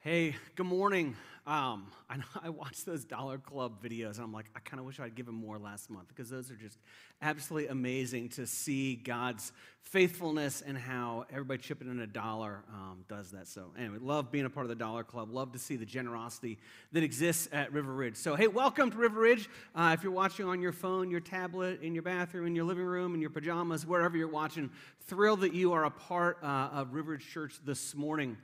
Hey, good morning. Um, I, I watched those Dollar Club videos and I'm like, I kind of wish I'd given more last month because those are just absolutely amazing to see God's faithfulness and how everybody chipping in a dollar um, does that. So, anyway, love being a part of the Dollar Club. Love to see the generosity that exists at River Ridge. So, hey, welcome to River Ridge. Uh, if you're watching on your phone, your tablet, in your bathroom, in your living room, in your pajamas, wherever you're watching, thrilled that you are a part uh, of River Ridge Church this morning.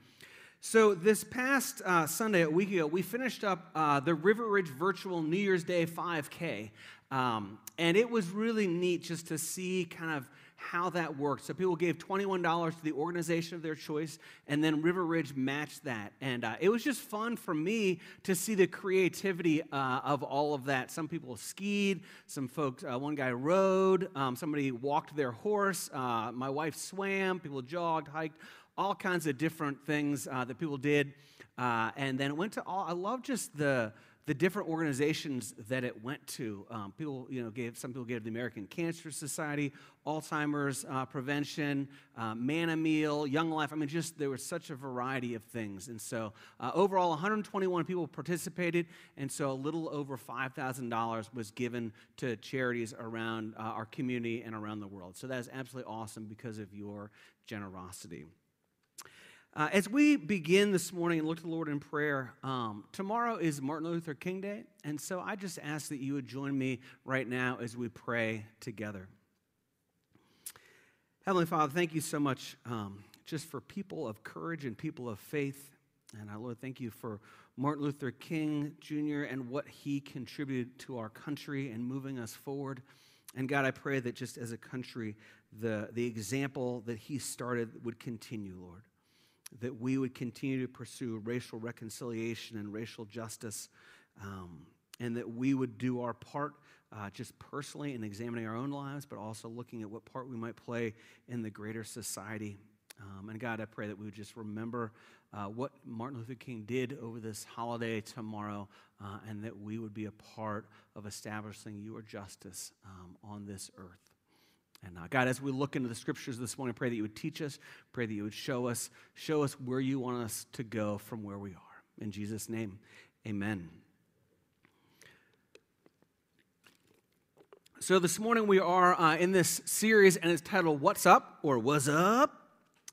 So, this past uh, Sunday, a week ago, we finished up uh, the River Ridge Virtual New Year's Day 5K. Um, and it was really neat just to see kind of how that worked. So, people gave $21 to the organization of their choice, and then River Ridge matched that. And uh, it was just fun for me to see the creativity uh, of all of that. Some people skied, some folks, uh, one guy rode, um, somebody walked their horse, uh, my wife swam, people jogged, hiked all kinds of different things uh, that people did. Uh, and then it went to all, I love just the, the different organizations that it went to. Um, people, you know, gave, some people gave the American Cancer Society, Alzheimer's uh, Prevention, uh, Manna Meal, Young Life. I mean, just there was such a variety of things. And so uh, overall, 121 people participated. And so a little over $5,000 was given to charities around uh, our community and around the world. So that is absolutely awesome because of your generosity. Uh, as we begin this morning and look to the Lord in prayer, um, tomorrow is Martin Luther King Day, and so I just ask that you would join me right now as we pray together. Heavenly Father, thank you so much um, just for people of courage and people of faith. And I, Lord, thank you for Martin Luther King Jr. and what he contributed to our country and moving us forward. And God, I pray that just as a country, the, the example that he started would continue, Lord that we would continue to pursue racial reconciliation and racial justice, um, and that we would do our part uh, just personally in examining our own lives, but also looking at what part we might play in the greater society. Um, and God, I pray that we would just remember uh, what Martin Luther King did over this holiday tomorrow, uh, and that we would be a part of establishing your justice um, on this earth. And uh, God, as we look into the scriptures this morning, pray that you would teach us, pray that you would show us, show us where you want us to go from where we are. In Jesus' name, amen. So this morning we are uh, in this series, and it's titled "What's Up" or "Was Up."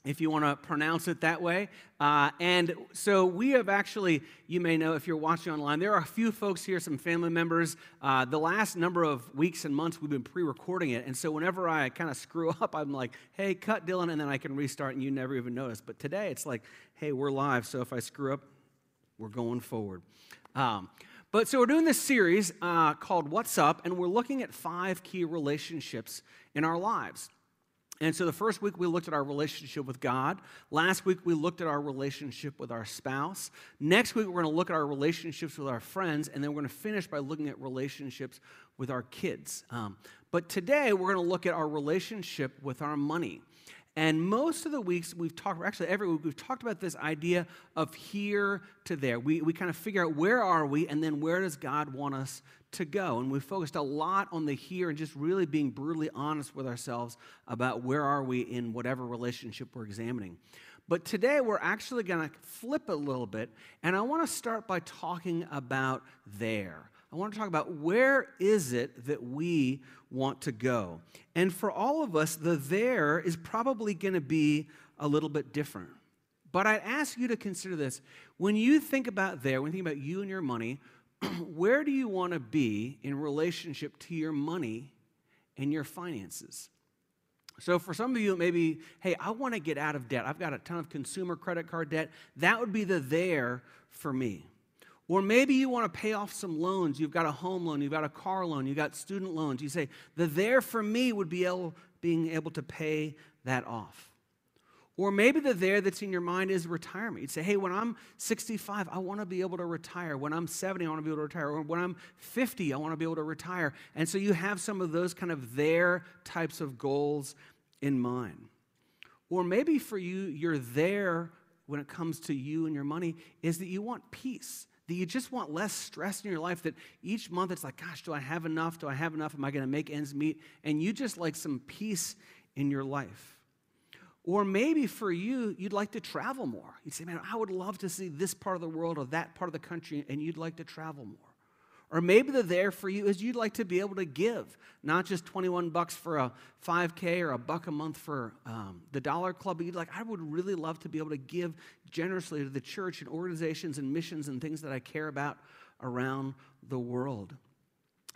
If you want to pronounce it that way. Uh, and so we have actually, you may know if you're watching online, there are a few folks here, some family members. Uh, the last number of weeks and months, we've been pre recording it. And so whenever I kind of screw up, I'm like, hey, cut Dylan, and then I can restart, and you never even notice. But today, it's like, hey, we're live. So if I screw up, we're going forward. Um, but so we're doing this series uh, called What's Up, and we're looking at five key relationships in our lives. And so the first week we looked at our relationship with God. Last week we looked at our relationship with our spouse. Next week we're going to look at our relationships with our friends. And then we're going to finish by looking at relationships with our kids. Um, but today we're going to look at our relationship with our money. And most of the weeks we've talked, actually every week, we've talked about this idea of here to there. We, we kind of figure out where are we and then where does God want us to go. And we focused a lot on the here and just really being brutally honest with ourselves about where are we in whatever relationship we're examining. But today we're actually going to flip a little bit, and I want to start by talking about there. I want to talk about where is it that we want to go. And for all of us, the there is probably going to be a little bit different. But I'd ask you to consider this. When you think about there, when you think about you and your money, where do you want to be in relationship to your money and your finances? So, for some of you, maybe, hey, I want to get out of debt. I've got a ton of consumer credit card debt. That would be the there for me. Or maybe you want to pay off some loans. You've got a home loan, you've got a car loan, you've got student loans. You say, the there for me would be able, being able to pay that off. Or maybe the there that's in your mind is retirement. You'd say, hey, when I'm 65, I want to be able to retire. When I'm 70, I want to be able to retire. Or when I'm 50, I want to be able to retire. And so you have some of those kind of there types of goals in mind. Or maybe for you, you're there when it comes to you and your money is that you want peace that you just want less stress in your life, that each month it's like, gosh, do I have enough? Do I have enough? Am I going to make ends meet? And you just like some peace in your life. Or maybe for you, you'd like to travel more. You'd say, man, I would love to see this part of the world or that part of the country, and you'd like to travel more. Or maybe the there for you is you'd like to be able to give, not just 21 bucks for a 5K or a buck a month for um, the Dollar Club, but you'd like, I would really love to be able to give generously to the church and organizations and missions and things that I care about around the world.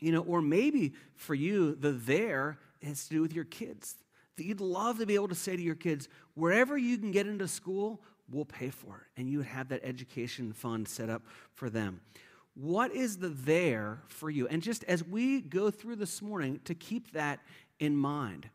You know, or maybe for you, the there has to do with your kids. That you'd love to be able to say to your kids, wherever you can get into school, we'll pay for it. And you would have that education fund set up for them. What is the there for you? And just as we go through this morning, to keep that in mind.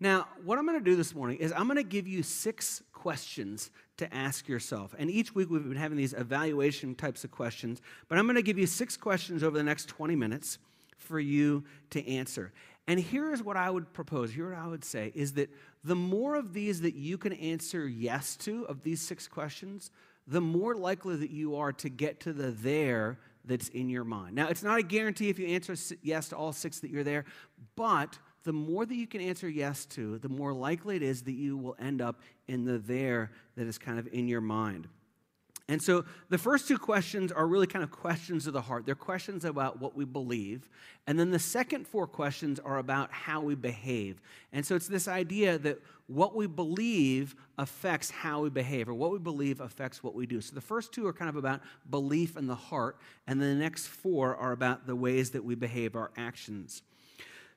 Now, what I'm going to do this morning is I'm going to give you six questions to ask yourself. And each week we've been having these evaluation types of questions, but I'm going to give you six questions over the next 20 minutes for you to answer. And here is what I would propose, here what I would say is that the more of these that you can answer yes to, of these six questions, the more likely that you are to get to the there that's in your mind. Now, it's not a guarantee if you answer yes to all six that you're there, but the more that you can answer yes to, the more likely it is that you will end up in the there that is kind of in your mind. And so the first two questions are really kind of questions of the heart. They're questions about what we believe. And then the second four questions are about how we behave. And so it's this idea that what we believe affects how we behave, or what we believe affects what we do. So the first two are kind of about belief and the heart, and then the next four are about the ways that we behave, our actions.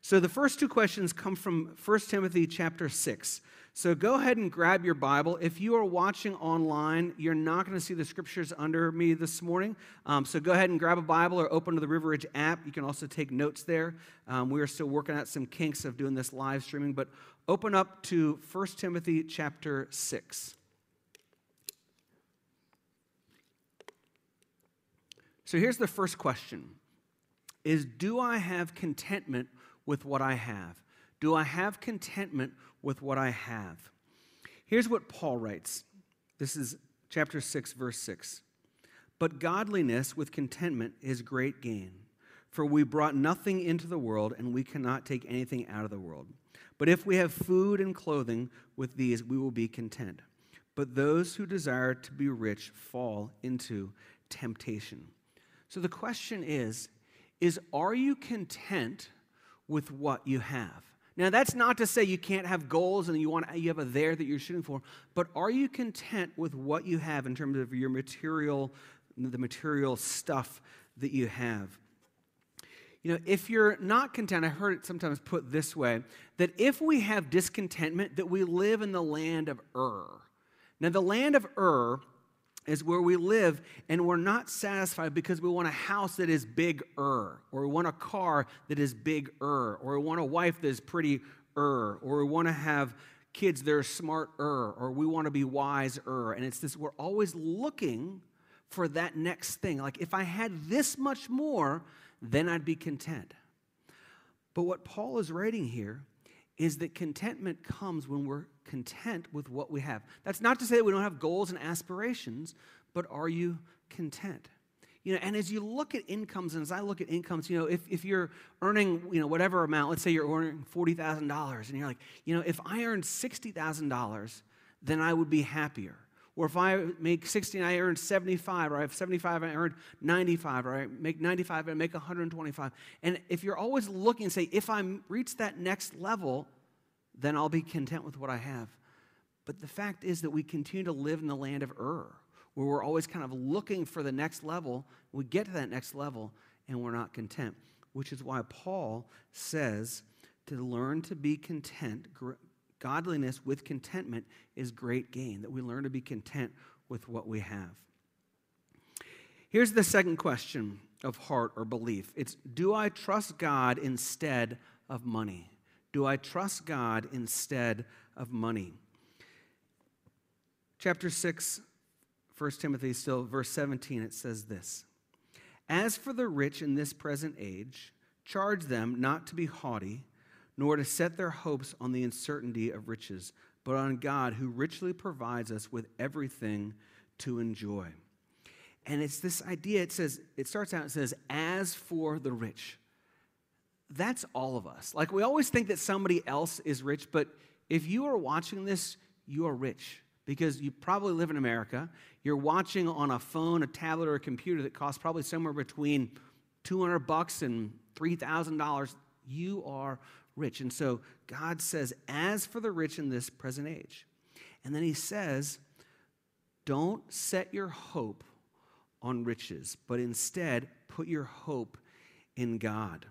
So the first two questions come from 1 Timothy chapter 6. So go ahead and grab your Bible. If you are watching online, you're not going to see the scriptures under me this morning. Um, so go ahead and grab a Bible or open to the River Ridge app. You can also take notes there. Um, we are still working out some kinks of doing this live streaming, but open up to 1 Timothy chapter 6. So here's the first question is do I have contentment with what I have? Do I have contentment with what I have? Here's what Paul writes. This is chapter 6, verse 6. But godliness with contentment is great gain. For we brought nothing into the world, and we cannot take anything out of the world. But if we have food and clothing with these, we will be content. But those who desire to be rich fall into temptation. So the question is, is are you content with what you have? Now, that's not to say you can't have goals and you, want, you have a there that you're shooting for, but are you content with what you have in terms of your material, the material stuff that you have? You know, if you're not content, I heard it sometimes put this way that if we have discontentment, that we live in the land of Ur. Now, the land of Ur is where we live and we're not satisfied because we want a house that is bigger, or we want a car that is bigger, or we want a wife that is prettier, or we want to have kids that are smarter, or we want to be wiser. And it's this, we're always looking for that next thing. Like, if I had this much more, then I'd be content. But what Paul is writing here is that contentment comes when we're content with what we have. That's not to say that we don't have goals and aspirations, but are you content? You know, and as you look at incomes, and as I look at incomes, you know, if, if you're earning, you know, whatever amount, let's say you're earning $40,000, and you're like, you know, if I earned $60,000, then I would be happier. Or if I make 60 and I earn 75, or I have 75 and I earn 95, or I make 95 and I make 125. And if you're always looking say, if I reach that next level, then I'll be content with what I have. But the fact is that we continue to live in the land of Ur, where we're always kind of looking for the next level. We get to that next level and we're not content, which is why Paul says to learn to be content, godliness with contentment is great gain, that we learn to be content with what we have. Here's the second question of heart or belief it's do I trust God instead of money? Do I trust God instead of money? Chapter 6, 1 Timothy, still, verse 17, it says this As for the rich in this present age, charge them not to be haughty, nor to set their hopes on the uncertainty of riches, but on God who richly provides us with everything to enjoy. And it's this idea, it says, it starts out, it says, as for the rich that's all of us. Like we always think that somebody else is rich, but if you are watching this, you are rich because you probably live in America. You're watching on a phone, a tablet, or a computer that costs probably somewhere between 200 bucks and $3,000. You are rich. And so God says, as for the rich in this present age. And then he says, don't set your hope on riches, but instead put your hope in God.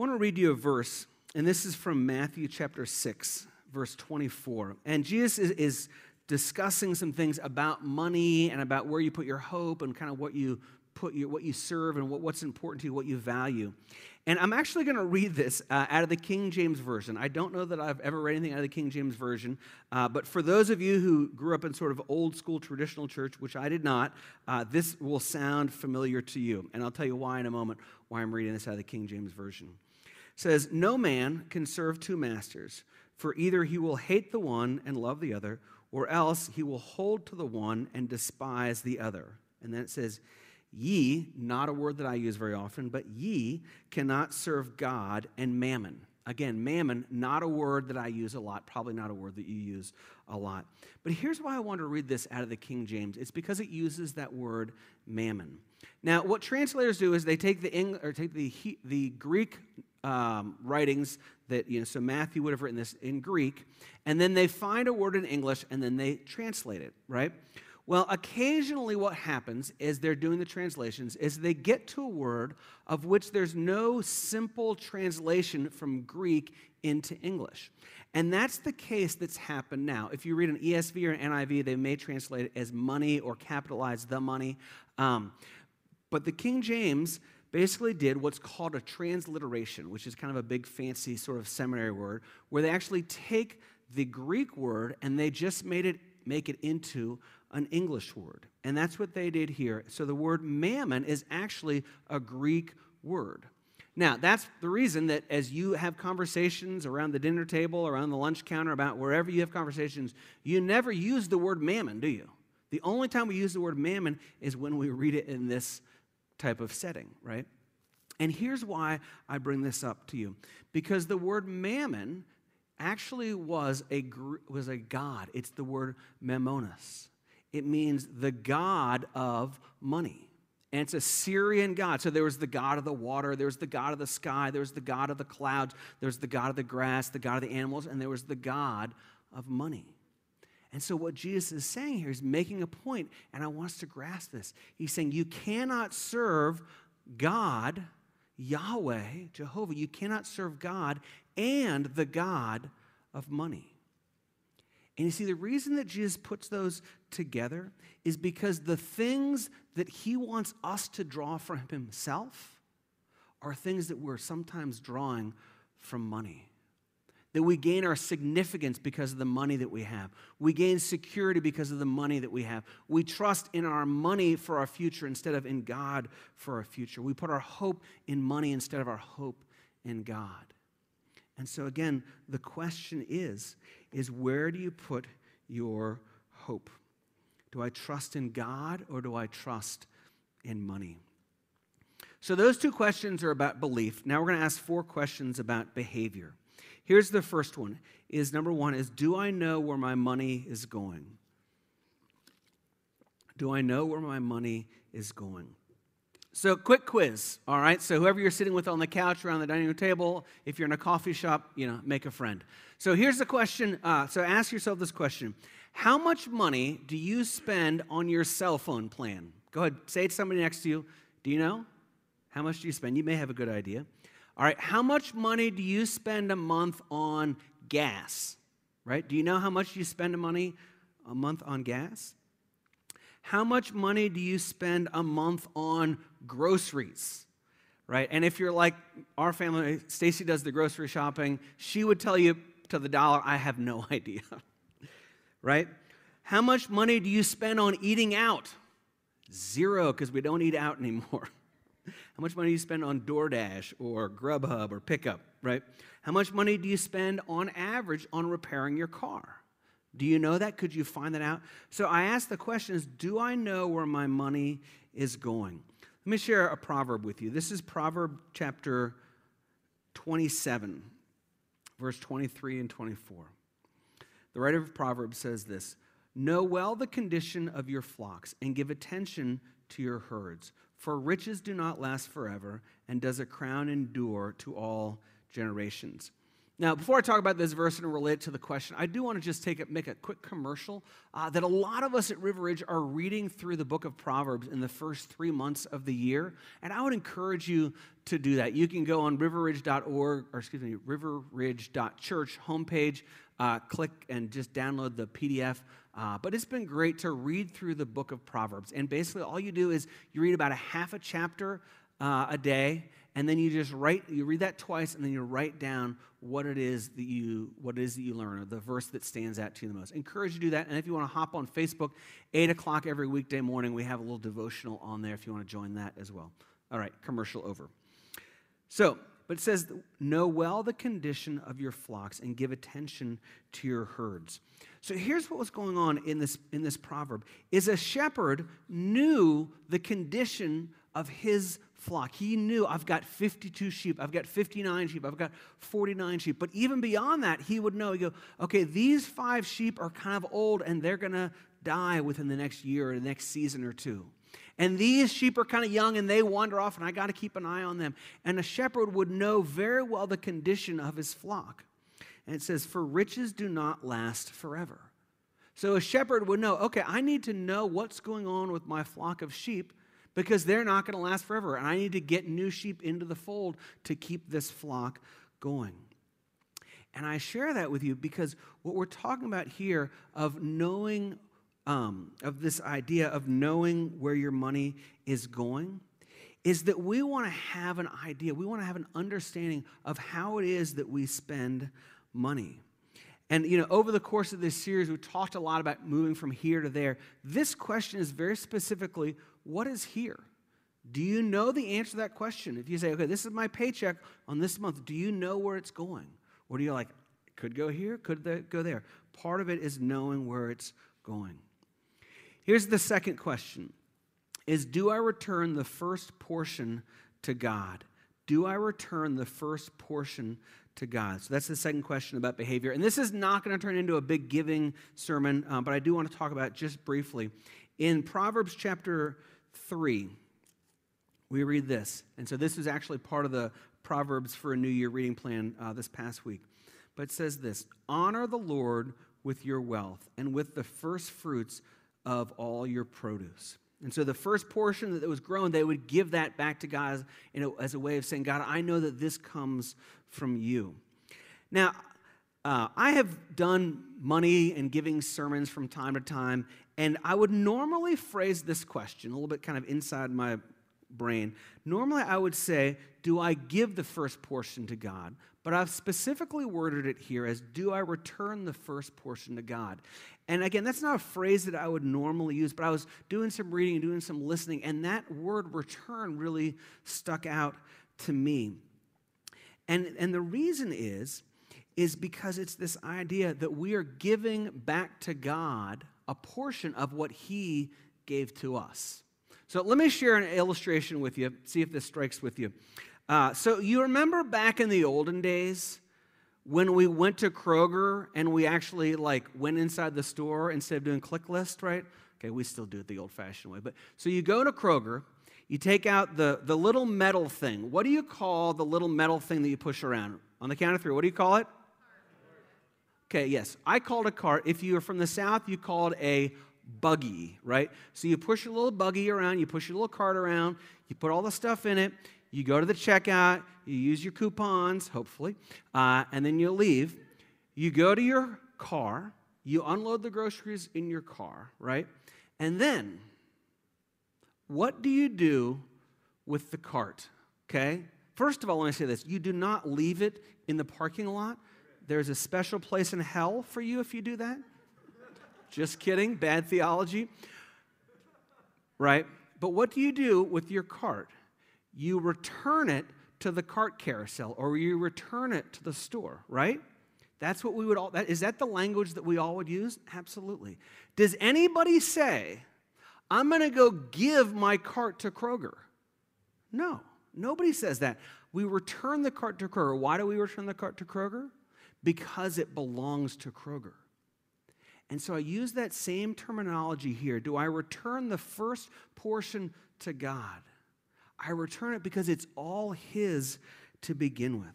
I want to read you a verse, and this is from Matthew chapter 6, verse 24. And Jesus is, is discussing some things about money and about where you put your hope and kind of what you put your, what you serve and what, what's important to you, what you value. And I'm actually going to read this uh, out of the King James Version. I don't know that I've ever read anything out of the King James Version, uh, but for those of you who grew up in sort of old school traditional church, which I did not, uh, this will sound familiar to you. And I'll tell you why in a moment, why I'm reading this out of the King James Version. Says, No man can serve two masters, for either he will hate the one and love the other, or else he will hold to the one and despise the other. And then it says, Ye, not a word that I use very often, but ye cannot serve God and mammon. Again, mammon, not a word that I use a lot, probably not a word that you use a lot. But here's why I want to read this out of the King James it's because it uses that word mammon. Now, what translators do is they take the, Eng- or take the, the Greek um, writings that, you know, so Matthew would have written this in Greek, and then they find a word in English and then they translate it, right? Well, occasionally what happens as they're doing the translations is they get to a word of which there's no simple translation from Greek into English. And that's the case that's happened now. If you read an ESV or an NIV, they may translate it as money or capitalize the money. Um, but the King James basically did what's called a transliteration, which is kind of a big fancy sort of seminary word, where they actually take the Greek word and they just made it make it into an English word. And that's what they did here. So the word mammon is actually a Greek word. Now, that's the reason that as you have conversations around the dinner table, around the lunch counter, about wherever you have conversations, you never use the word mammon, do you? The only time we use the word mammon is when we read it in this type of setting, right? And here's why I bring this up to you. Because the word mammon actually was a, was a god. It's the word mammonas. It means the god of money. And it's a Syrian god. So there was the god of the water, there was the god of the sky, there was the god of the clouds, there was the god of the grass, the god of the animals, and there was the god of money. And so, what Jesus is saying here is making a point, and I want us to grasp this. He's saying, You cannot serve God, Yahweh, Jehovah, you cannot serve God and the God of money. And you see, the reason that Jesus puts those together is because the things that he wants us to draw from himself are things that we're sometimes drawing from money. That we gain our significance because of the money that we have. We gain security because of the money that we have. We trust in our money for our future instead of in God for our future. We put our hope in money instead of our hope in God. And so again, the question is is where do you put your hope? Do I trust in God or do I trust in money? So those two questions are about belief. Now we're going to ask four questions about behavior. Here's the first one is number 1 is do I know where my money is going? Do I know where my money is going? So, quick quiz, all right? So, whoever you're sitting with on the couch around the dining room table, if you're in a coffee shop, you know, make a friend. So, here's the question. Uh, so, ask yourself this question How much money do you spend on your cell phone plan? Go ahead, say it to somebody next to you. Do you know? How much do you spend? You may have a good idea. All right, how much money do you spend a month on gas? Right? Do you know how much you spend a money a month on gas? How much money do you spend a month on groceries? Right? And if you're like our family, Stacy does the grocery shopping, she would tell you to the dollar, I have no idea. right? How much money do you spend on eating out? Zero, because we don't eat out anymore. How much money do you spend on DoorDash or Grubhub or Pickup, right? How much money do you spend on average on repairing your car? Do you know that? Could you find that out? So I ask the question is, do I know where my money is going? Let me share a proverb with you. This is Proverb chapter 27, verse 23 and 24. the writer of Proverbs says this Know well the condition of your flocks and give attention to your herds, for riches do not last forever, and does a crown endure to all generations. Now, before I talk about this verse and relate it to the question, I do want to just take a, make a quick commercial uh, that a lot of us at River Ridge are reading through the book of Proverbs in the first three months of the year, and I would encourage you to do that. You can go on riverridge.org, or excuse me, riverridge.church homepage, uh, click and just download the PDF. Uh, but it's been great to read through the book of Proverbs, and basically all you do is you read about a half a chapter uh, a day and then you just write you read that twice and then you write down what it is that you what it is that you learn or the verse that stands out to you the most. Encourage you to do that and if you want to hop on facebook 8 o'clock every weekday morning we have a little devotional on there if you want to join that as well. All right commercial over. So but it says know well the condition of your flocks and give attention to your herds so here's what was going on in this in this proverb is a shepherd knew the condition of his flock. He knew I've got 52 sheep, I've got 59 sheep, I've got 49 sheep. But even beyond that, he would know, he go, okay, these five sheep are kind of old and they're going to die within the next year or the next season or two. And these sheep are kind of young and they wander off, and I got to keep an eye on them. And a shepherd would know very well the condition of his flock. And it says, For riches do not last forever. So a shepherd would know, okay, I need to know what's going on with my flock of sheep because they're not going to last forever. And I need to get new sheep into the fold to keep this flock going. And I share that with you because what we're talking about here of knowing, um, of this idea of knowing where your money is going, is that we want to have an idea, we want to have an understanding of how it is that we spend money. And you know, over the course of this series, we talked a lot about moving from here to there. This question is very specifically what is here? Do you know the answer to that question? If you say, okay, this is my paycheck on this month, do you know where it's going? Or do you like, could go here, could go there? Part of it is knowing where it's going. Here's the second question is do I return the first portion to God? Do I return the first portion to God? So that's the second question about behavior. And this is not going to turn into a big giving sermon, uh, but I do want to talk about just briefly. In Proverbs chapter 3, we read this. And so this is actually part of the Proverbs for a New Year reading plan uh, this past week. But it says this Honor the Lord with your wealth and with the first fruits of all your produce. And so the first portion that was grown, they would give that back to God as, know, as a way of saying, God, I know that this comes from you. Now, uh, I have done money and giving sermons from time to time, and I would normally phrase this question a little bit kind of inside my brain. Normally, I would say, Do I give the first portion to God? But I've specifically worded it here as, Do I return the first portion to God? And again, that's not a phrase that I would normally use, but I was doing some reading and doing some listening, and that word return really stuck out to me. And, and the reason is, is because it's this idea that we are giving back to God a portion of what he gave to us. So let me share an illustration with you, see if this strikes with you. Uh, so you remember back in the olden days when we went to Kroger and we actually like went inside the store instead of doing click list, right? Okay, we still do it the old-fashioned way. But so you go to Kroger, you take out the, the little metal thing. What do you call the little metal thing that you push around? On the count of three, what do you call it? Okay, yes. I called a cart. If you are from the South, you called a buggy, right? So you push a little buggy around, you push your little cart around, you put all the stuff in it, you go to the checkout, you use your coupons, hopefully, uh, and then you leave. You go to your car, you unload the groceries in your car, right? And then, what do you do with the cart? Okay? First of all, let me say this you do not leave it in the parking lot there's a special place in hell for you if you do that. Just kidding, bad theology. Right? But what do you do with your cart? You return it to the cart carousel or you return it to the store, right? That's what we would all, that, is that the language that we all would use? Absolutely. Does anybody say, I'm going to go give my cart to Kroger? No, nobody says that. We return the cart to Kroger. Why do we return the cart to Kroger? because it belongs to Kroger. And so I use that same terminology here. Do I return the first portion to God? I return it because it's all His to begin with.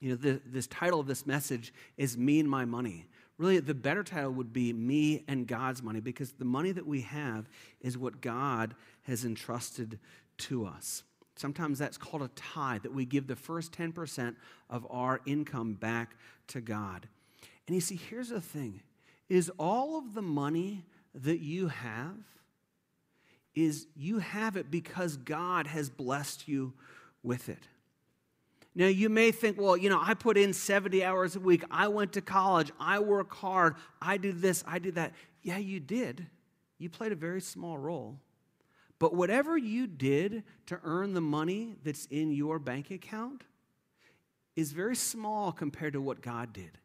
You know, the, this title of this message is Me and My Money. Really, the better title would be Me and God's Money because the money that we have is what God has entrusted to us. Sometimes that's called a tithe, that we give the first 10% of our income back to God. And you see, here's the thing is all of the money that you have is you have it because God has blessed you with it. Now, you may think, well, you know, I put in 70 hours a week. I went to college. I work hard. I do this. I do that. Yeah, you did. You played a very small role. But whatever you did to earn the money that's in your bank account is very small compared to what God did.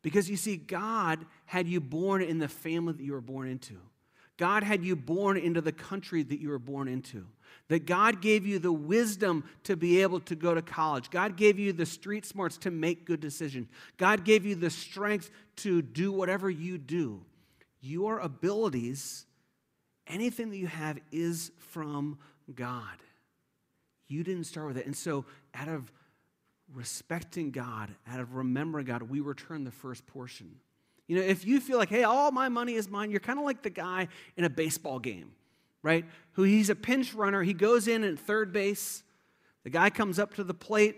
Because you see, God had you born in the family that you were born into. God had you born into the country that you were born into. That God gave you the wisdom to be able to go to college. God gave you the street smarts to make good decisions. God gave you the strength to do whatever you do. Your abilities Anything that you have is from God. You didn't start with it. And so, out of respecting God, out of remembering God, we return the first portion. You know, if you feel like, hey, all my money is mine, you're kind of like the guy in a baseball game, right? Who he's a pinch runner. He goes in at third base. The guy comes up to the plate,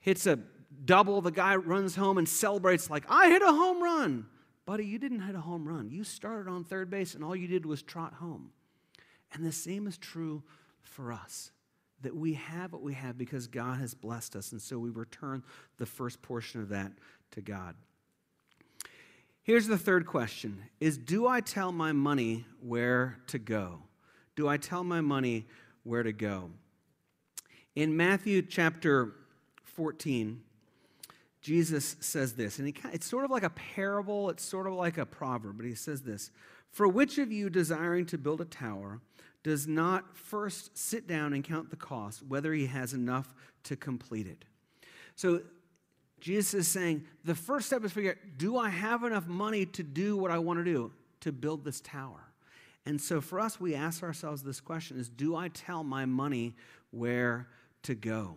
hits a double. The guy runs home and celebrates, like, I hit a home run. Buddy, you didn't hit a home run. You started on third base and all you did was trot home. And the same is true for us that we have what we have because God has blessed us. And so we return the first portion of that to God. Here's the third question is do I tell my money where to go? Do I tell my money where to go? In Matthew chapter 14, Jesus says this, and it's sort of like a parable, it's sort of like a proverb, but he says this For which of you desiring to build a tower does not first sit down and count the cost, whether he has enough to complete it? So Jesus is saying the first step is figure out do I have enough money to do what I want to do, to build this tower? And so for us, we ask ourselves this question is do I tell my money where to go?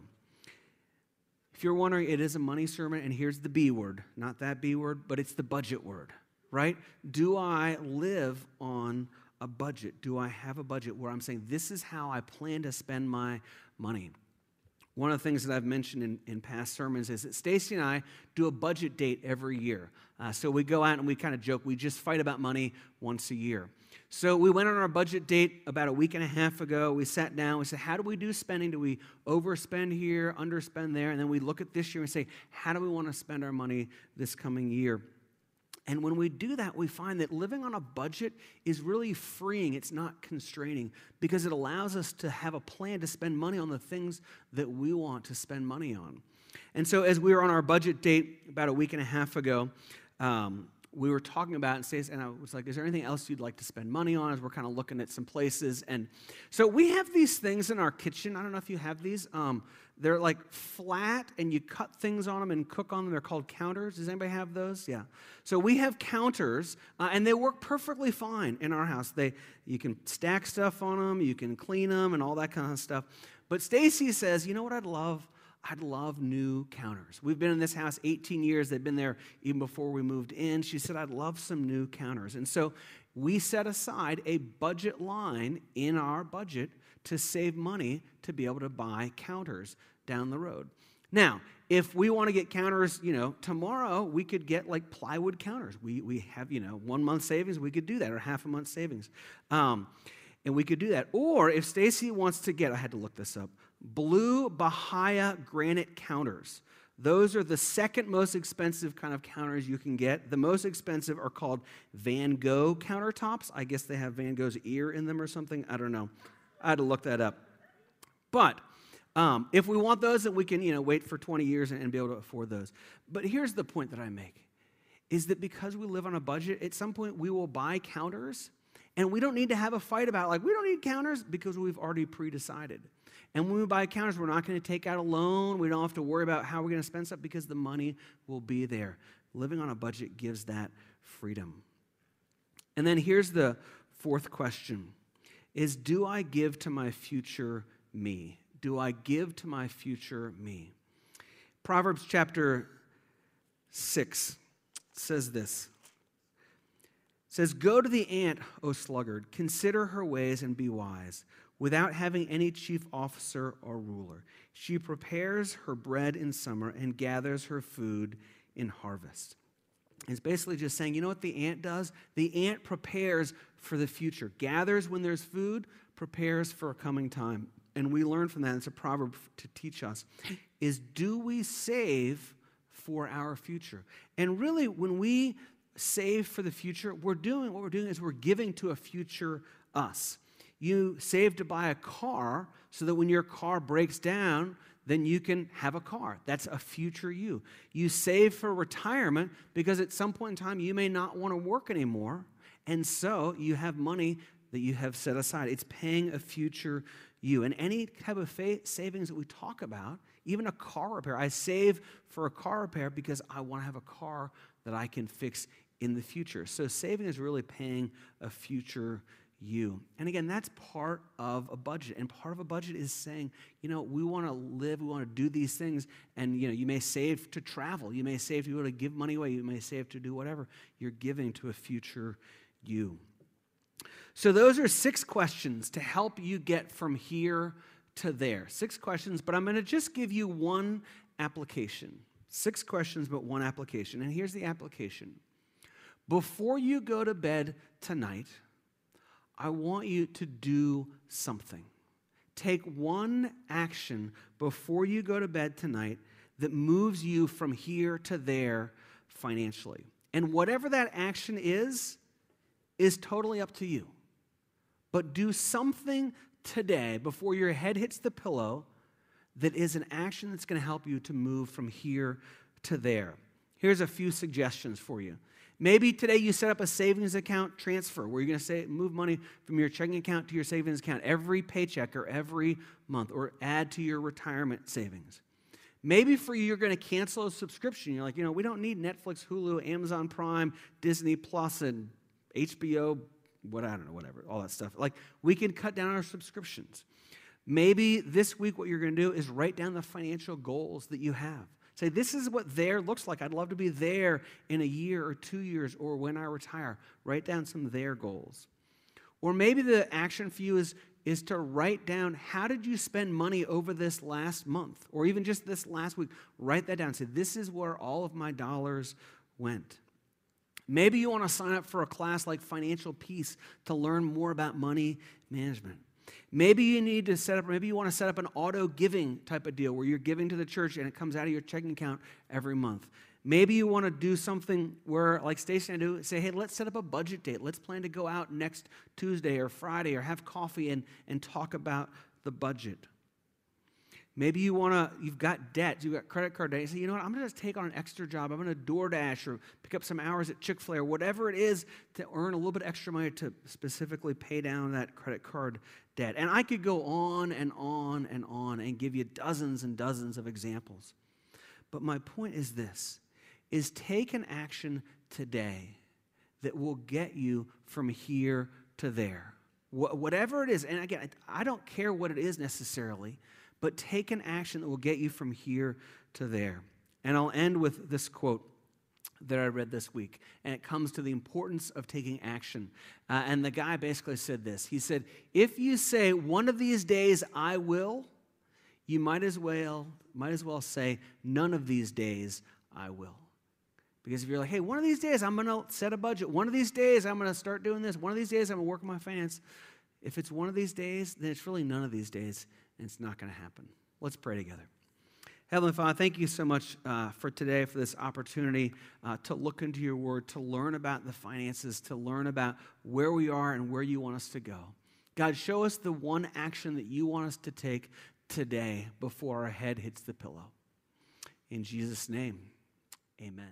If you're wondering, it is a money sermon, and here's the B word, not that B word, but it's the budget word, right? Do I live on a budget? Do I have a budget where I'm saying, this is how I plan to spend my money? One of the things that I've mentioned in, in past sermons is that Stacy and I do a budget date every year. Uh, so we go out and we kind of joke, we just fight about money once a year. So we went on our budget date about a week and a half ago. We sat down. We said, How do we do spending? Do we overspend here, underspend there? And then we look at this year and say, How do we want to spend our money this coming year? And when we do that, we find that living on a budget is really freeing. It's not constraining because it allows us to have a plan to spend money on the things that we want to spend money on. And so, as we were on our budget date about a week and a half ago, um, we were talking about and Stacy and I was like, is there anything else you'd like to spend money on as we're kind of looking at some places? And so we have these things in our kitchen. I don't know if you have these. Um, they're like flat and you cut things on them and cook on them. They're called counters. Does anybody have those? Yeah. So we have counters uh, and they work perfectly fine in our house. They, you can stack stuff on them, you can clean them and all that kind of stuff. But Stacy says, you know what I'd love? I'd love new counters. We've been in this house 18 years. They've been there even before we moved in. She said, I'd love some new counters. And so we set aside a budget line in our budget to save money to be able to buy counters down the road. Now, if we want to get counters, you know, tomorrow we could get like plywood counters. We, we have, you know, one month savings, we could do that, or half a month savings. Um, and we could do that. Or if Stacy wants to get, I had to look this up, blue Bahia granite counters. Those are the second most expensive kind of counters you can get. The most expensive are called Van Gogh countertops. I guess they have Van Gogh's ear in them or something. I don't know. I had to look that up. But um, if we want those, then we can you know wait for 20 years and, and be able to afford those. But here's the point that I make: is that because we live on a budget, at some point we will buy counters, and we don't need to have a fight about like we don't need counters because we've already pre-decided. And when we buy counters, we're not going to take out a loan. We don't have to worry about how we're going to spend stuff because the money will be there living on a budget gives that freedom. And then here's the fourth question is do I give to my future me? Do I give to my future me? Proverbs chapter 6 says this. It says, Go to the ant, O sluggard, consider her ways and be wise, without having any chief officer or ruler. She prepares her bread in summer and gathers her food in harvest. It's basically just saying, you know what the ant does? The ant prepares for the future, gathers when there's food, prepares for a coming time. And we learn from that, it's a proverb to teach us, is do we save for our future? And really, when we save for the future, we're doing what we're doing is we're giving to a future us. You save to buy a car so that when your car breaks down, then you can have a car. That's a future you. You save for retirement because at some point in time you may not want to work anymore. And so you have money that you have set aside. It's paying a future you. And any type of savings that we talk about, even a car repair, I save for a car repair because I want to have a car that I can fix in the future. So saving is really paying a future you. And again, that's part of a budget. And part of a budget is saying, you know, we want to live, we want to do these things. And, you know, you may save to travel, you may save to be able to give money away, you may save to do whatever. You're giving to a future you. So, those are six questions to help you get from here to there. Six questions, but I'm going to just give you one application. Six questions, but one application. And here's the application Before you go to bed tonight, I want you to do something. Take one action before you go to bed tonight that moves you from here to there financially. And whatever that action is, is totally up to you. But do something today before your head hits the pillow that is an action that's going to help you to move from here to there. Here's a few suggestions for you. Maybe today you set up a savings account transfer where you're going to say, move money from your checking account to your savings account every paycheck or every month, or add to your retirement savings. Maybe for you, you're going to cancel a subscription. You're like, you know, we don't need Netflix, Hulu, Amazon Prime, Disney Plus, and HBO, what I don't know, whatever, all that stuff. Like, we can cut down our subscriptions. Maybe this week, what you're going to do is write down the financial goals that you have. Say, this is what there looks like. I'd love to be there in a year or two years or when I retire. Write down some their goals. Or maybe the action for you is, is to write down how did you spend money over this last month or even just this last week. Write that down. Say, this is where all of my dollars went. Maybe you want to sign up for a class like Financial Peace to learn more about money management. Maybe you need to set up, maybe you want to set up an auto giving type of deal where you're giving to the church and it comes out of your checking account every month. Maybe you want to do something where, like Stacy and I do, say, hey, let's set up a budget date. Let's plan to go out next Tuesday or Friday or have coffee and, and talk about the budget. Maybe you want to, you've got debt, you've got credit card debt. You say, you know what, I'm going to take on an extra job. I'm going to DoorDash or pick up some hours at Chick fil A or whatever it is to earn a little bit extra money to specifically pay down that credit card debt. And I could go on and on and on and give you dozens and dozens of examples. But my point is this is take an action today that will get you from here to there. Wh- whatever it is, and again, I don't care what it is necessarily but take an action that will get you from here to there. And I'll end with this quote that I read this week, and it comes to the importance of taking action. Uh, and the guy basically said this He said, If you say, one of these days I will, you might as well, might as well say, none of these days I will. Because if you're like, hey, one of these days I'm going to set a budget, one of these days I'm going to start doing this, one of these days I'm going to work on my finance, if it's one of these days, then it's really none of these days and it's not going to happen. Let's pray together. Heavenly Father, thank you so much uh, for today, for this opportunity uh, to look into your word, to learn about the finances, to learn about where we are and where you want us to go. God, show us the one action that you want us to take today before our head hits the pillow. In Jesus' name, amen.